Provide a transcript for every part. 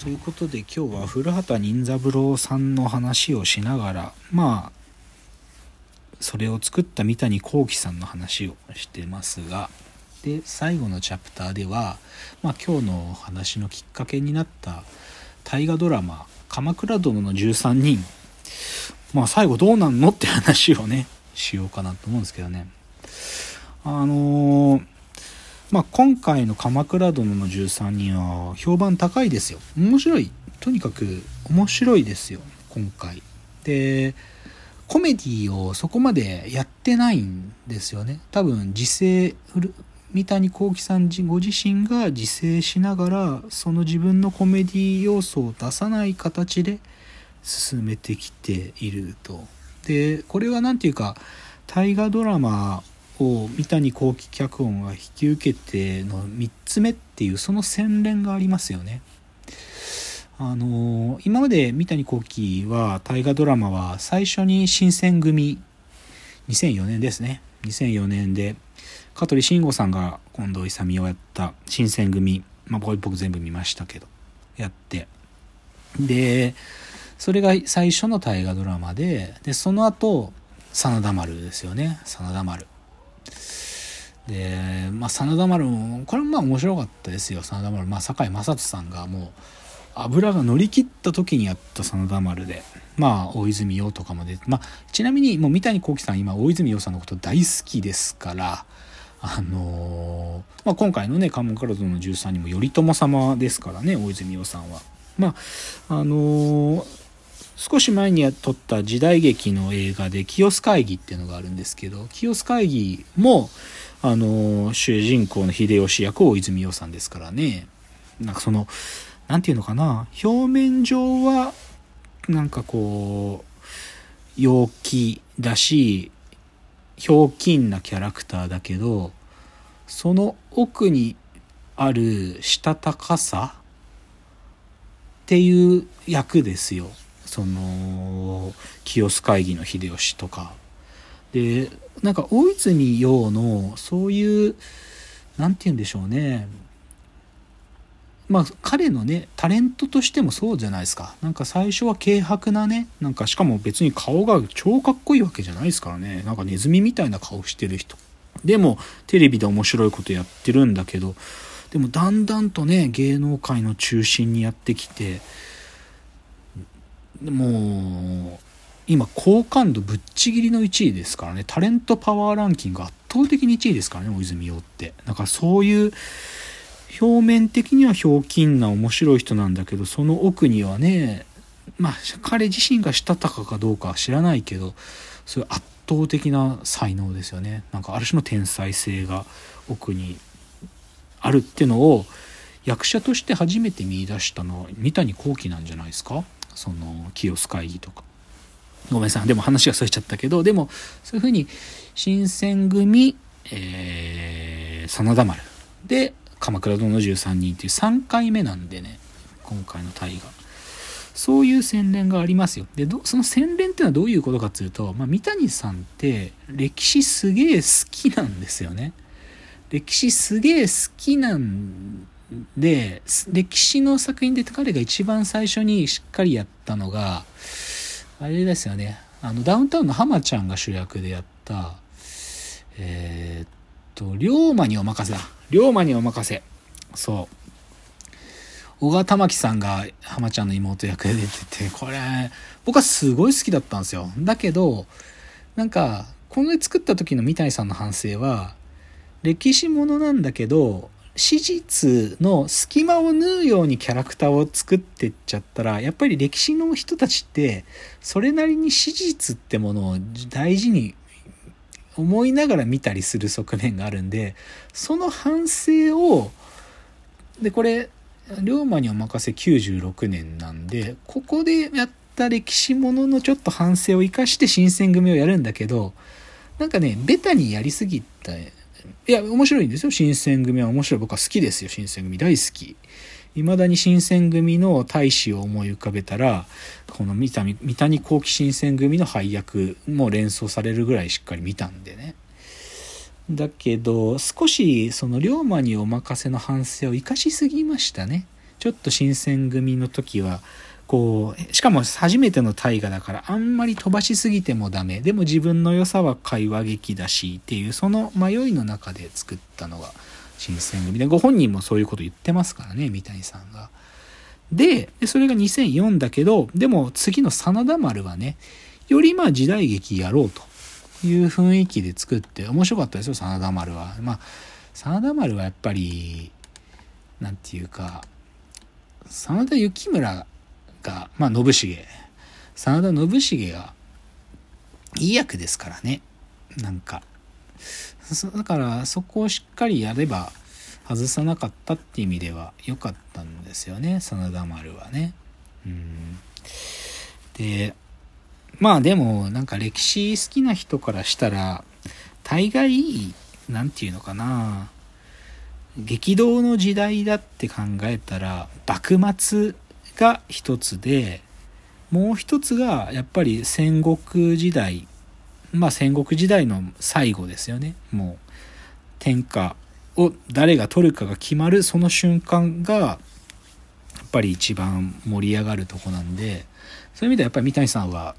ということで今日は古畑任三郎さんの話をしながらまあそれを作った三谷幸喜さんの話をしてますがで最後のチャプターでは、まあ、今日の話のきっかけになった大河ドラマ「鎌倉殿の13人」まあ最後どうなんのって話をねしようかなと思うんですけどね。あのーまあ、今回の「鎌倉殿の13人」は評判高いですよ。面白い。とにかく面白いですよ。今回。でコメディをそこまでやってないんですよね。多分自制三谷幸喜さんご自身が自制しながらその自分のコメディ要素を出さない形で進めてきていると。でこれは何て言うか大河ドラマを三谷幸喜脚本が引き受けての3つ目っていうその洗練がありますよね。あの今まで三谷幸喜は大河ドラマは最初に新選組2004年ですね。2004年で香取慎吾さんが近藤勇をやった新選組まあ僕全部見ましたけどやって。でそれが最初の大河ドラマででその後真田丸ですよね。真田丸。で、まあ、真田丸も、これもまあ面白かったですよ、真田丸。まあ、堺雅人さんがもう、油が乗り切った時にやった真田丸で、まあ、大泉洋とかも出て、まあ、ちなみに、もう三谷幸喜さん、今、大泉洋さんのこと大好きですから、あのー、まあ、今回のね、関門から殿の13人も頼朝様ですからね、大泉洋さんは。まあ、あのー、少し前に撮った時代劇の映画で清須会議っていうのがあるんですけど、清須会議も、あの、主人公の秀吉役を泉洋さんですからね。なんかその、なんていうのかな、表面上は、なんかこう、陽気だし、ひょうきんなキャラクターだけど、その奥にあるしたたかさっていう役ですよ。その、清須会議の秀吉とか。で、なんか大泉洋のそういう何て言うんでしょうね。まあ彼のねタレントとしてもそうじゃないですか。なんか最初は軽薄なねなんかしかも別に顔が超かっこいいわけじゃないですからね。なんかネズミみたいな顔してる人。でもテレビで面白いことやってるんだけど。でもだんだんとね芸能界の中心にやってきて。もう今好感度ぶっちぎりの1位ですからね。タレントパワーランキング圧倒的に1位ですからね大泉洋って。だからそういう表面的にはひょうきんな面白い人なんだけどその奥にはねまあ彼自身がしたたかかどうかは知らないけどそういう圧倒的な才能ですよね。なんかある種の天才性が奥にあるってのを役者として初めて見出したのは三谷幸喜なんじゃないですか？その清須会議とか。ごめんなさい。でも話がそれちゃったけどでもそういうふうに新選組、えー、真田丸で鎌倉殿の13人っていう3回目なんでね今回の大河。そういう洗練がありますよ。でその洗練っていうのはどういうことかっていうと、まあ、三谷さんって歴史すげえ好きなんですよね。歴史すげえ好きなんで歴史の作品で彼が一番最初にしっかりやったのがあれですよね。あの、ダウンタウンの浜ちゃんが主役でやった、えー、っと、龍馬にお任せだ。龍馬にお任せ。そう。小川玉樹さんが浜ちゃんの妹役で出てて、これ、僕はすごい好きだったんですよ。だけど、なんか、この絵作った時の三谷さんの反省は、歴史ものなんだけど、史実の隙間を縫うようにキャラクターを作ってっちゃったらやっぱり歴史の人たちってそれなりに史実ってものを大事に思いながら見たりする側面があるんでその反省をでこれ龍馬にお任せ96年なんでここでやった歴史もののちょっと反省を生かして新選組をやるんだけどなんかねベタにやりすぎたいや、面白いんですよ。新選組は面白い。僕は好きですよ。新選組大好き。未だに新選組の大使を思い浮かべたら、この三谷三谷幸喜新選組の配役も連想されるぐらいしっかり見たんでね。だけど、少しその龍馬にお任せの反省を生かしすぎましたね。ちょっと新選組の時はこうしかも初めての大河だからあんまり飛ばしすぎてもダメでも自分の良さは会話劇だしっていうその迷いの中で作ったのが新選組でご本人もそういうこと言ってますからね三谷さんが。でそれが2004だけどでも次の真田丸はねよりまあ時代劇やろうという雰囲気で作って面白かったですよ真田丸は。まあ真田丸はやっぱり何て言うか真田幸村が、まあ、信繁。真田信繁が、いい役ですからね。なんか。だから、そこをしっかりやれば、外さなかったって意味では良かったんですよね。真田丸はね。うん。で、まあでも、なんか歴史好きな人からしたら、大概、なんていうのかな。激動の時代だって考えたら、幕末が一つでもう一つがやっぱり戦国時代まあ戦国時代の最後ですよね。もう天下を誰が取るかが決まるその瞬間がやっぱり一番盛り上がるとこなんでそういう意味ではやっぱり三谷さんは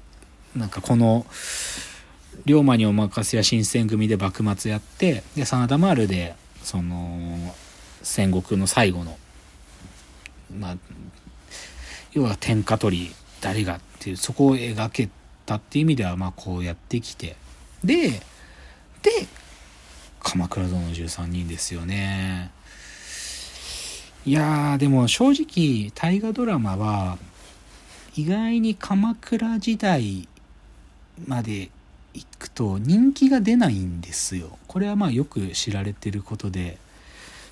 なんかこの龍馬にお任せや新選組で幕末やってで真田丸でその戦国の最後のまあ要は天下取り誰がっていうそこを描けたっていう意味ではまあこうやってきて。でで鎌倉殿の13人ですよね。いやーでも正直大河ドラマは意外に鎌倉時代まで行くと人気が出ないんですよ。これはまあよく知られてることで。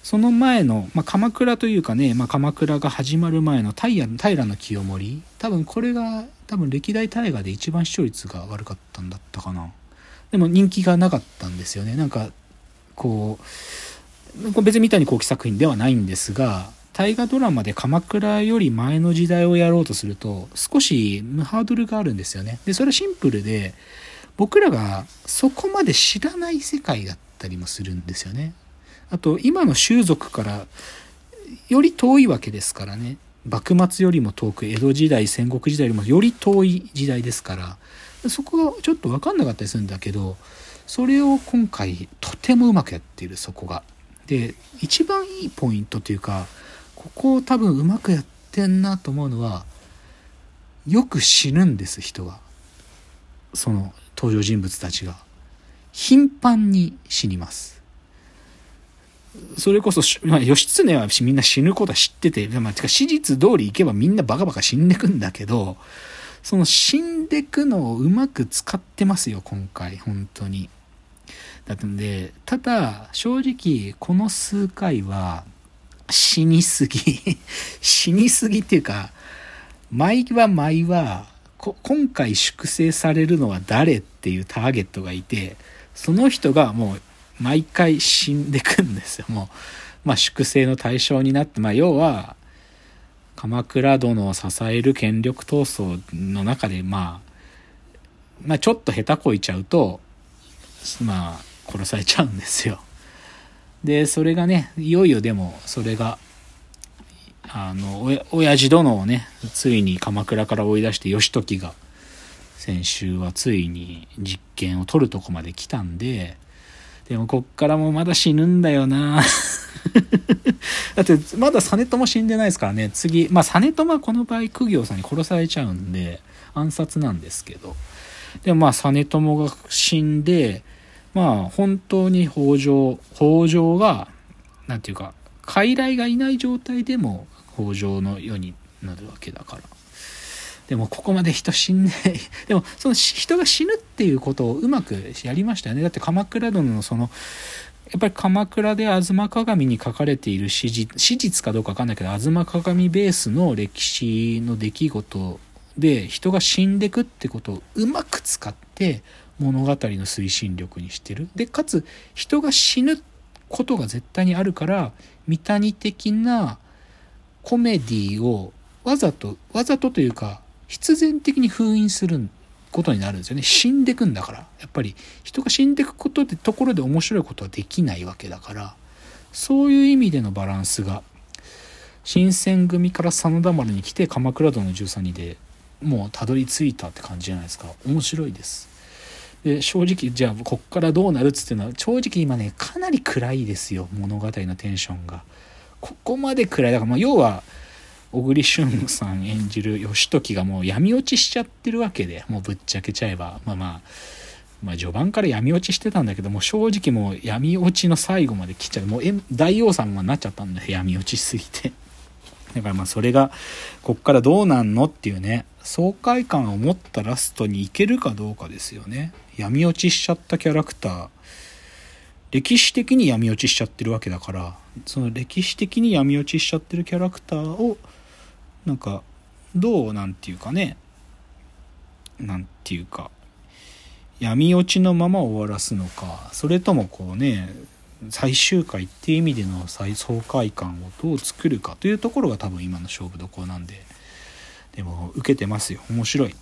その前の、まあ、鎌倉というかね、まあ、鎌倉が始まる前の平平清盛。多分これが多分歴代大河で一番視聴率が悪かったんだったかな。でも人気がなかったんですよね。なんかこう別に三谷幸喜作品ではないんですが大河ドラマで鎌倉より前の時代をやろうとすると少しハードルがあるんですよね。でそれはシンプルで僕らがそこまで知らない世界だったりもするんですよね。あと今の習俗からより遠いわけですからね。幕末よりも遠く江戸時代戦国時代よりもより遠い時代ですからそこがちょっと分かんなかったりするんだけどそれを今回とてもうまくやっているそこが。で一番いいポイントというかここを多分うまくやってんなと思うのはよく死ぬんです人が。その登場人物たちが。頻繁に死にます。それこそ、まあ、義経はみんな死ぬことは知ってて、まあ、てか史実通り行けばみんなバカバカ死んでくんだけど、その死んでくのをうまく使ってますよ、今回、本当に。だってんで、ただ、正直、この数回は、死にすぎ。死にすぎっていうか、毎は毎は、今回粛清されるのは誰っていうターゲットがいて、その人がもう毎回死んでくんですよ。もう、まあ、粛清の対象になって、まあ、要は、鎌倉殿を支える権力闘争の中で、まあ、まあ、ちょっと下手こいちゃうと、まあ、殺されちゃうんですよ。で、それがね、いよいよでも、それが、あの、親父殿をね、ついに鎌倉から追い出して義時が、先週はついに実験を取るとこまで来たんで、でもこっからもまだ死ぬんだよな。だってまだ実朝死んでないですからね。次まあ実朝はこの場合公行さんに殺されちゃうんで暗殺なんですけど。でもまあ実朝が死んでまあ本当に北条北条が何て言うか傀儡がいない状態でも北条の世になるわけだから。でもここまで人死んで でもその人が死ぬっていうことをうまくやりましたよねだって鎌倉殿のそのやっぱり鎌倉で吾妻鏡に書かれている史実史実かどうかわかんないけど吾妻鏡ベースの歴史の出来事で人が死んでくってことをうまく使って物語の推進力にしてる。でかつ人が死ぬことが絶対にあるから三谷的なコメディをわざとわざとというか必然的に封印することになるんですよね。死んでくんだから。やっぱり人が死んでくことでところで面白いことはできないわけだから。そういう意味でのバランスが新選組から真田丸に来て鎌倉殿の13人でもうたどり着いたって感じじゃないですか。面白いです。で正直じゃあこっからどうなるっつってのは正直今ねかなり暗いですよ。物語のテンションが。ここまで暗い。だからまあ要は小栗旬さん演じる義時がもう闇落ちしちゃってるわけでもうぶっちゃけちゃえば。まあまあまあ序盤から闇落ちしてたんだけども正直もう闇落ちの最後まで来ちゃう。もう大王様になっちゃったんだよ闇落ちしすぎて。だからまあそれがこっからどうなんのっていうね爽快感を持ったラストに行けるかどうかですよね。闇落ちしちゃったキャラクター。歴史的に闇落ちしちゃってるわけだからその歴史的に闇落ちしちゃってるキャラクターをなんかどうなんていうかね。なんていうか闇落ちのまま終わらすのか。それともこうね最終回っていう意味での爽快感をどう作るか。というところが多分今の勝負どころなんで。でも受けてますよ。面白い。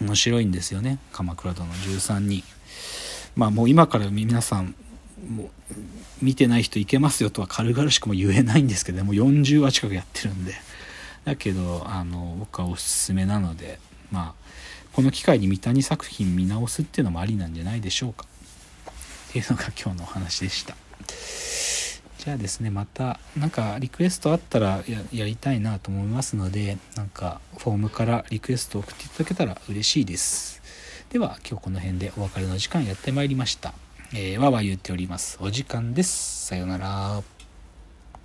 面白いんですよね。鎌倉殿13人。まあもう今から皆さんもう見てない人いけますよとは軽々しくも言えないんですけども40話近くやってるんで。だけどあの僕はおすすめなのでまあこの機会に三谷作品見直すっていうのもありなんじゃないでしょうか。っていうのが今日のお話でした。じゃあですねまた何かリクエストあったらやりたいなと思いますのでなんかフォームからリクエスト送っていただけたら嬉しいです。では今日この辺でお別れの時間やってまいりました。えー、わわ言っております。お時間です。さようなら。